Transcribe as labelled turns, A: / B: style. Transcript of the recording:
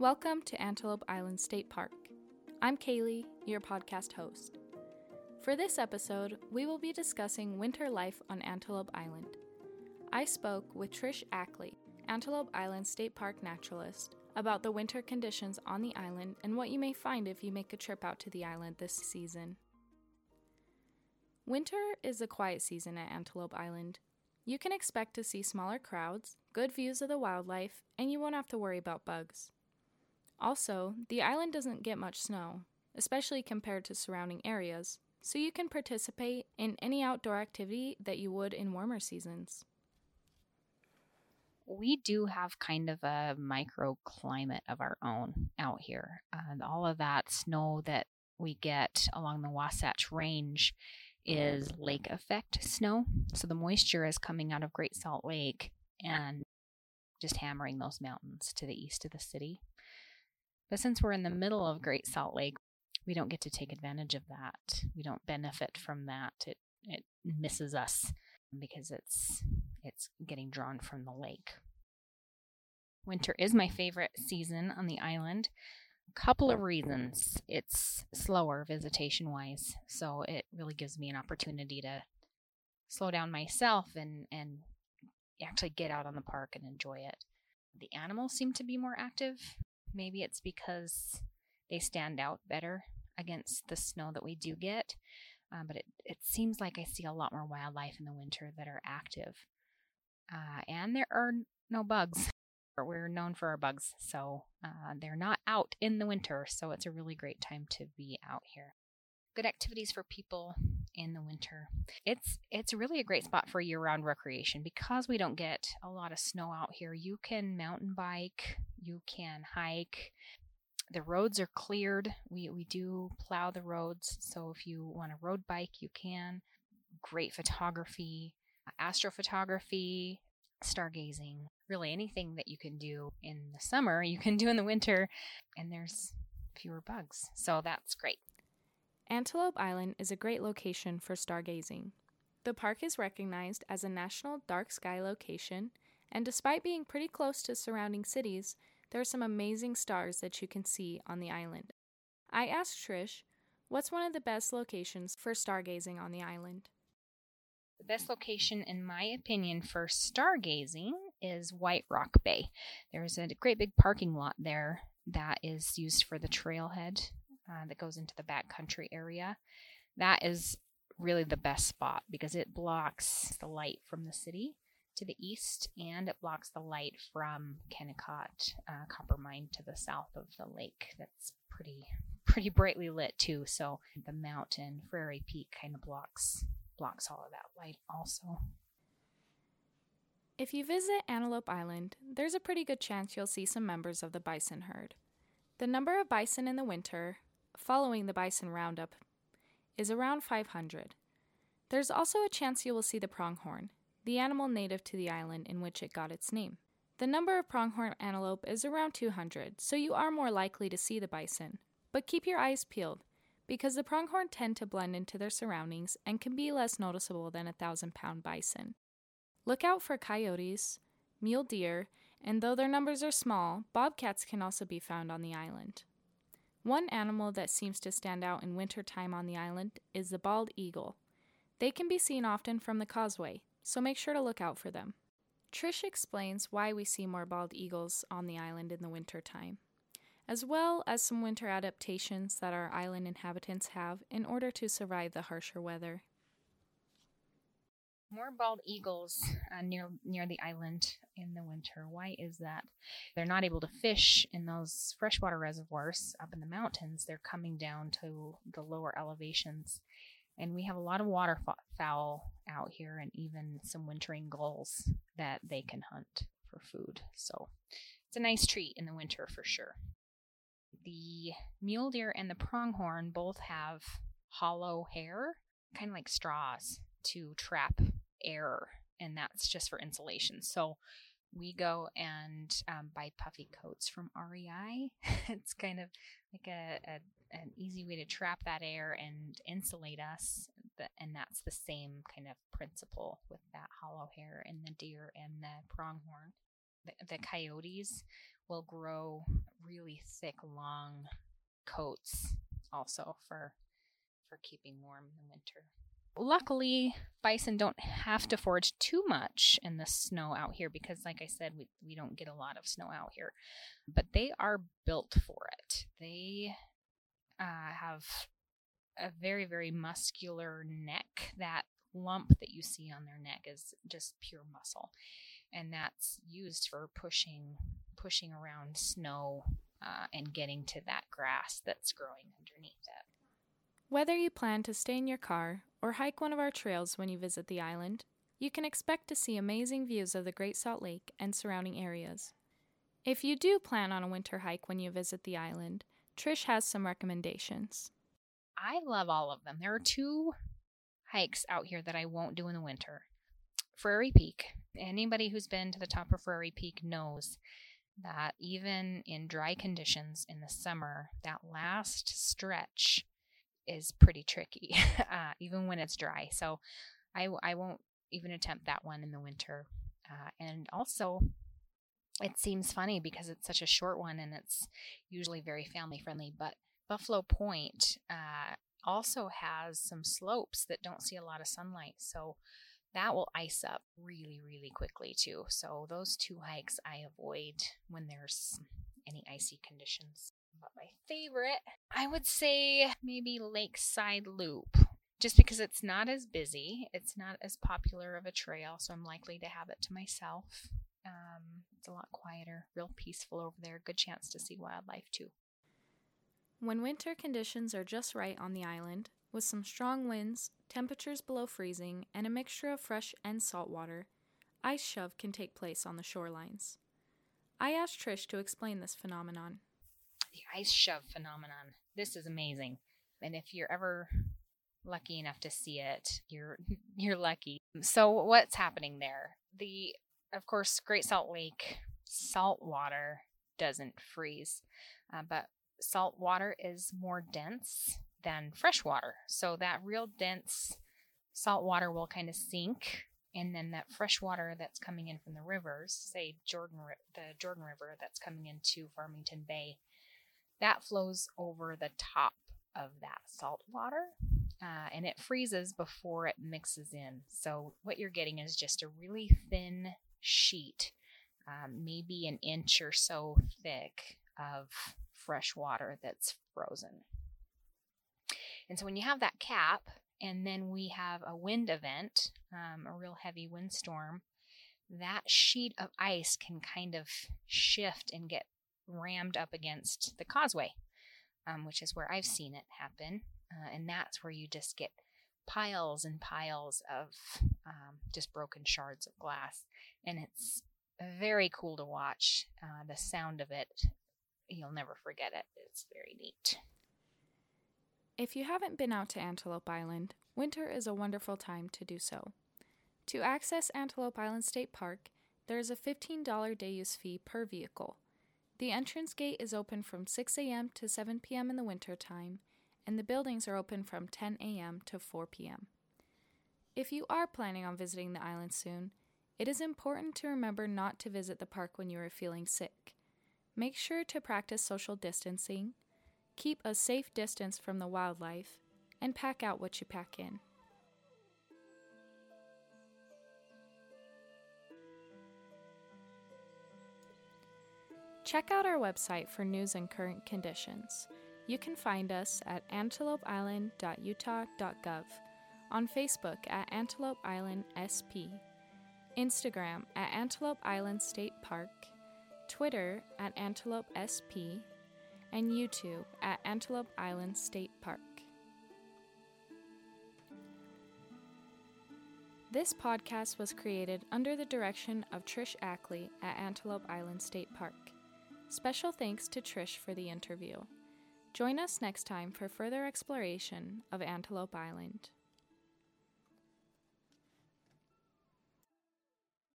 A: Welcome to Antelope Island State Park. I'm Kaylee, your podcast host. For this episode, we will be discussing winter life on Antelope Island. I spoke with Trish Ackley, Antelope Island State Park naturalist, about the winter conditions on the island and what you may find if you make a trip out to the island this season. Winter is a quiet season at Antelope Island. You can expect to see smaller crowds, good views of the wildlife, and you won't have to worry about bugs. Also, the island doesn't get much snow, especially compared to surrounding areas, so you can participate in any outdoor activity that you would in warmer seasons.
B: We do have kind of a microclimate of our own out here. Uh, and all of that snow that we get along the Wasatch Range is lake effect snow. So the moisture is coming out of Great Salt Lake and just hammering those mountains to the east of the city. But since we're in the middle of Great Salt Lake, we don't get to take advantage of that. We don't benefit from that. It it misses us because it's it's getting drawn from the lake. Winter is my favorite season on the island. A couple of reasons. It's slower visitation wise, so it really gives me an opportunity to slow down myself and and actually get out on the park and enjoy it. The animals seem to be more active Maybe it's because they stand out better against the snow that we do get. Uh, but it, it seems like I see a lot more wildlife in the winter that are active. Uh, and there are no bugs. We're known for our bugs, so uh, they're not out in the winter, so it's a really great time to be out here. Good activities for people in the winter. It's it's really a great spot for year-round recreation because we don't get a lot of snow out here. You can mountain bike, you can hike. The roads are cleared. We, we do plow the roads. So if you want a road bike, you can. Great photography, astrophotography, stargazing, really anything that you can do in the summer, you can do in the winter, and there's fewer bugs. So that's great.
A: Antelope Island is a great location for stargazing. The park is recognized as a national dark sky location, and despite being pretty close to surrounding cities, there are some amazing stars that you can see on the island. I asked Trish, what's one of the best locations for stargazing on the island?
B: The best location, in my opinion, for stargazing is White Rock Bay. There's a great big parking lot there that is used for the trailhead uh, that goes into the backcountry area. That is really the best spot because it blocks the light from the city to the east, and it blocks the light from Kennecott uh, copper mine to the south of the lake. That's pretty pretty brightly lit too. So the mountain Frary Peak kind of blocks blocks all of that light also.
A: If you visit Antelope Island, there's a pretty good chance you'll see some members of the bison herd. The number of bison in the winter, following the bison roundup, is around 500. There's also a chance you will see the pronghorn, the animal native to the island in which it got its name. The number of pronghorn antelope is around 200, so you are more likely to see the bison. But keep your eyes peeled, because the pronghorn tend to blend into their surroundings and can be less noticeable than a thousand pound bison. Look out for coyotes, mule deer, and though their numbers are small, bobcats can also be found on the island. One animal that seems to stand out in winter time on the island is the bald eagle. They can be seen often from the causeway, so make sure to look out for them. Trish explains why we see more bald eagles on the island in the winter time, as well as some winter adaptations that our island inhabitants have in order to survive the harsher weather.
B: More bald eagles uh, near near the island in the winter. Why is that? They're not able to fish in those freshwater reservoirs up in the mountains. They're coming down to the lower elevations and we have a lot of waterfowl out here and even some wintering gulls that they can hunt for food. So it's a nice treat in the winter for sure. The mule deer and the pronghorn both have hollow hair, kind of like straws, to trap air, and that's just for insulation. So we go and um, buy puffy coats from REI. it's kind of like a, a, an easy way to trap that air and insulate us. And that's the same kind of principle with that hollow hair in the deer and the pronghorn. The, coyotes will grow really thick, long coats also for for keeping warm in the winter. Luckily, bison don't have to forage too much in the snow out here because, like I said, we, we don't get a lot of snow out here. But they are built for it. They uh, have a very, very muscular neck. That lump that you see on their neck is just pure muscle. And that's used for pushing pushing around snow uh, and getting to that grass that's growing underneath it.
A: Whether you plan to stay in your car or hike one of our trails when you visit the island, you can expect to see amazing views of the Great Salt Lake and surrounding areas. If you do plan on a winter hike when you visit the island, Trish has some recommendations.
B: I love all of them. There are two hikes out here that I won't do in the winter. Frary Peak. Anybody who's been to the top of Frary Peak knows that even in dry conditions in the summer, that last stretch is pretty tricky, uh, even when it's dry. So I, I won't even attempt that one in the winter. Uh, and also, it seems funny because it's such a short one and it's usually very family friendly. But Buffalo Point uh, also has some slopes that don't see a lot of sunlight. So that will ice up really, really quickly too. So those two hikes I avoid when there's any icy conditions. But my favorite, I would say maybe Lakeside Loop. Just because it's not as busy, it's not as popular of a trail, so I'm likely to have it to myself. Um, it's a lot quieter, real peaceful over there. Good chance to see wildlife too.
A: When winter conditions are just right on the island, with some strong winds, temperatures below freezing, and a mixture of fresh and salt water, ice shove can take place on the shorelines. I asked Trish to explain this phenomenon.
B: The ice shove phenomenon. This is amazing. And if you're ever lucky enough to see it, you're you're lucky. So what's happening there? The of course Great Salt Lake salt water doesn't freeze, uh, but salt water is more dense than fresh water. So that real dense salt water will kind of sink and then that fresh water that's coming in from the rivers, say Jordan the Jordan River that's coming into Farmington Bay, that flows over the top of that salt water. Uh, and it freezes before it mixes in. So, what you're getting is just a really thin sheet, um, maybe an inch or so thick, of fresh water that's frozen. And so when you have that cap, and then we have a wind event, um, a real heavy windstorm, that sheet of ice can kind of shift and get rammed up against the causeway, um, which is where I've seen it happen. Uh, and that's where you just get piles and piles of um, just broken shards of glass. And it's very cool to watch. Uh, the sound of it, you'll never forget it. It's very neat.
A: If you haven't been out to Antelope Island, winter is a wonderful time to do so. To access Antelope Island State Park, there is a $15 day use fee per vehicle. The entrance gate is open from 6 a.m. to 7 p.m. in the winter time, and the buildings are open from 10 a.m. to 4 p.m. If you are planning on visiting the island soon, it is important to remember not to visit the park when you are feeling sick. Make sure to practice social distancing, keep a safe distance from the wildlife, and pack out what you pack in. Check out our website for news and current conditions. You can find us at antelopeisland.utah.gov, on Facebook at Antelope Island SP, Instagram at Antelope Island State Park, Twitter at Antelope SP, and YouTube at Antelope Island State Park. This podcast was created under the direction of Trish Ackley at Antelope Island State Park. Special thanks to Trish for the interview. Join us next time for further exploration of Antelope Island.